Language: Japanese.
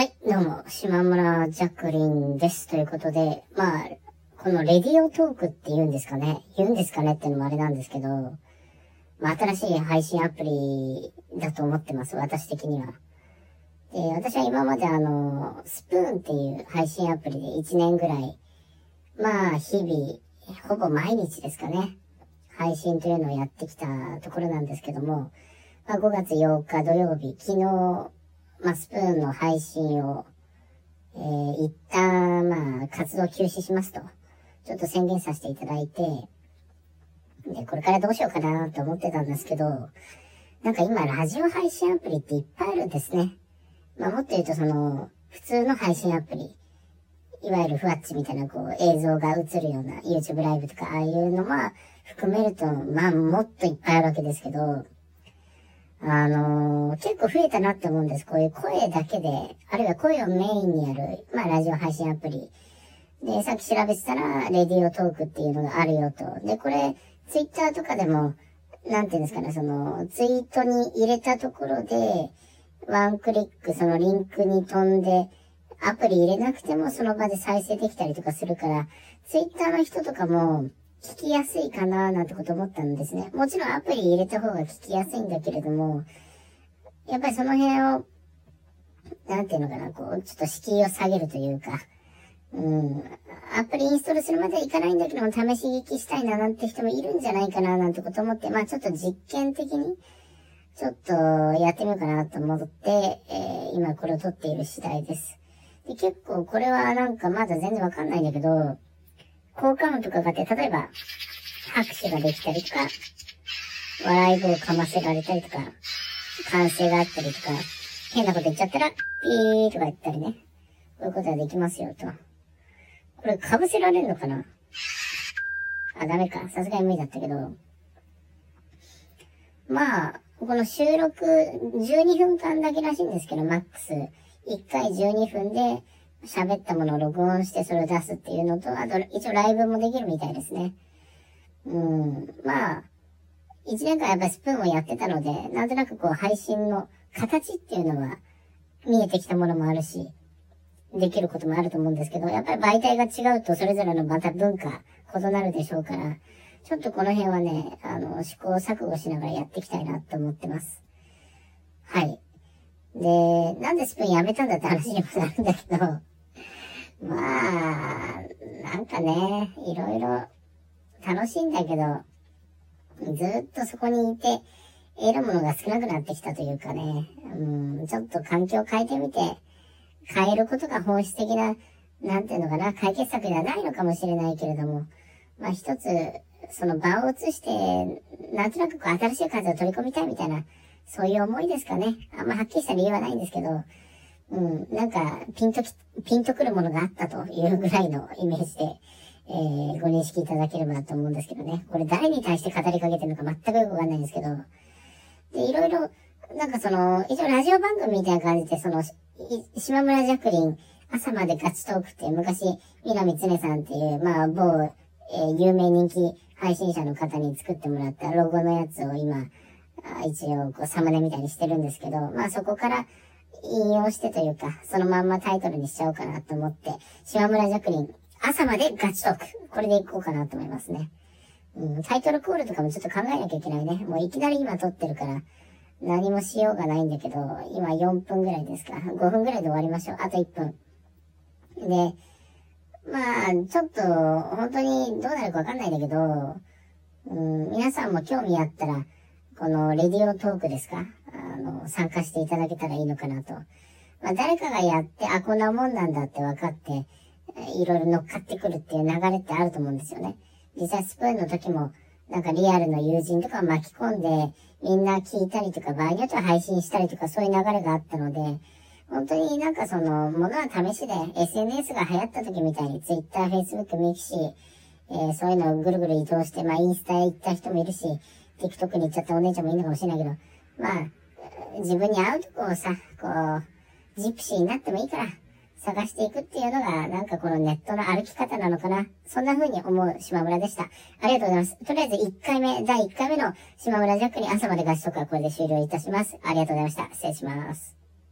はい、どうも、島村ジャクリンです。ということで、まあ、このレディオトークって言うんですかね。言うんですかねってのもあれなんですけど、まあ、新しい配信アプリだと思ってます、私的には。で、私は今まであの、スプーンっていう配信アプリで1年ぐらい、まあ、日々、ほぼ毎日ですかね。配信というのをやってきたところなんですけども、まあ、5月8日土曜日、昨日、まあ、スプーンの配信を、えー、一旦、まあ、活動休止しますと、ちょっと宣言させていただいて、で、これからどうしようかなと思ってたんですけど、なんか今、ラジオ配信アプリっていっぱいあるんですね。まあ、もっと言うと、その、普通の配信アプリ、いわゆるふわっちみたいな、こう、映像が映るような YouTube ライブとか、ああいうのは含めると、まあ、もっといっぱいあるわけですけど、あのー、結構増えたなって思うんです。こういう声だけで、あるいは声をメインにやる、まあ、ラジオ配信アプリ。で、さっき調べてたら、レディオトークっていうのがあるよと。で、これ、ツイッターとかでも、なんていうんですかね、その、ツイートに入れたところで、ワンクリック、そのリンクに飛んで、アプリ入れなくてもその場で再生できたりとかするから、ツイッターの人とかも聞きやすいかななんてこと思ったんですね。もちろんアプリ入れた方が聞きやすいんだけれども、やっぱりその辺を、なんていうのかな、こう、ちょっと敷居を下げるというか、うん、アプリインストールするまではいかないんだけども、試し聞きしたいななんて人もいるんじゃないかななんてこと思って、まあちょっと実験的に、ちょっとやってみようかなと思って、えー、今これを撮っている次第です。で、結構これはなんかまだ全然わかんないんだけど、効果音とかがあって、例えば、拍手ができたりとか、笑い声をかませられたりとか、歓声があったりとか、変なこと言っちゃったら、ピーとか言ったりね。こういうことができますよと。これ被せられるのかな？あ、ダメか。さすがに無理だったけど。まあ、この収録12分間だけらしいんですけど、マックス。1回12分で喋ったものを録音してそれを出すっていうのと、あと一応ライブもできるみたいですね。うん。まあ、1年間やっぱスプーンをやってたので、なんとなくこう配信の形っていうのは見えてきたものもあるし、できることもあると思うんですけど、やっぱり媒体が違うとそれぞれのまた文化異なるでしょうから、ちょっとこの辺はね、あの、試行錯誤しながらやっていきたいなと思ってます。はい。で、なんでスプーンやめたんだって話にもなるんだけど、まあ、なんかね、いろいろ楽しいんだけど、ずっとそこにいて、得るものが少なくなってきたというかね、うん、ちょっと環境を変えてみて、変えることが本質的な、なんていうのかな、解決策ではないのかもしれないけれども、まあ一つ、その場を移して、なんとなくこう新しい風を取り込みたいみたいな、そういう思いですかね。あんまはっきりした理由はないんですけど、うん、なんか、ピンとき、ピンとくるものがあったというぐらいのイメージで、えー、ご認識いただければと思うんですけどね。これ誰に対して語りかけてるのか全くよくわかんないんですけど。で、いろいろ、なんかその、一応ラジオ番組みたいな感じで、その、島村ジャクリン、朝までガチトークって昔、南常さんっていう、まあ、某、えー、有名人気配信者の方に作ってもらったロゴのやつを今、一応、こう、サムネみたいにしてるんですけど、まあそこから引用してというか、そのまんまタイトルにしちゃおうかなと思って、島村ジャクリン、朝までガチトーク。これでいこうかなと思いますね。うん、タイトルコールとかもちょっと考えなきゃいけないね。もういきなり今撮ってるから、何もしようがないんだけど、今4分ぐらいですか。5分ぐらいで終わりましょう。あと1分。で、まあ、ちょっと、本当にどうなるかわかんないんだけど、うん、皆さんも興味あったら、このレディオトークですか？の、参加していただけたらいいのかなと。まあ、誰かがやって、あ、こんなもんなんだって分かって、いろいろ乗っかってくるっていう流れってあると思うんですよね。実際スプーンの時も、なんかリアルの友人とか巻き込んで、みんな聞いたりとか、場合によっては配信したりとか、そういう流れがあったので、本当になんかその、ものは試しで、SNS が流行った時みたいに、Twitter、Facebook、ミキシー、え、そういうのをぐるぐる移動して、まあインスタへ行った人もいるし、TikTok に行っちゃったお姉ちゃんもいるのかもしれないけど、まあ、自分に合うとこをさ、こう、ジプシーになってもいいから、探していくっていうのが、なんかこのネットの歩き方なのかな。そんな風に思う島村でした。ありがとうございます。とりあえず1回目、第1回目の島村ジャックに朝まで合宿はこれで終了いたします。ありがとうございました。失礼します。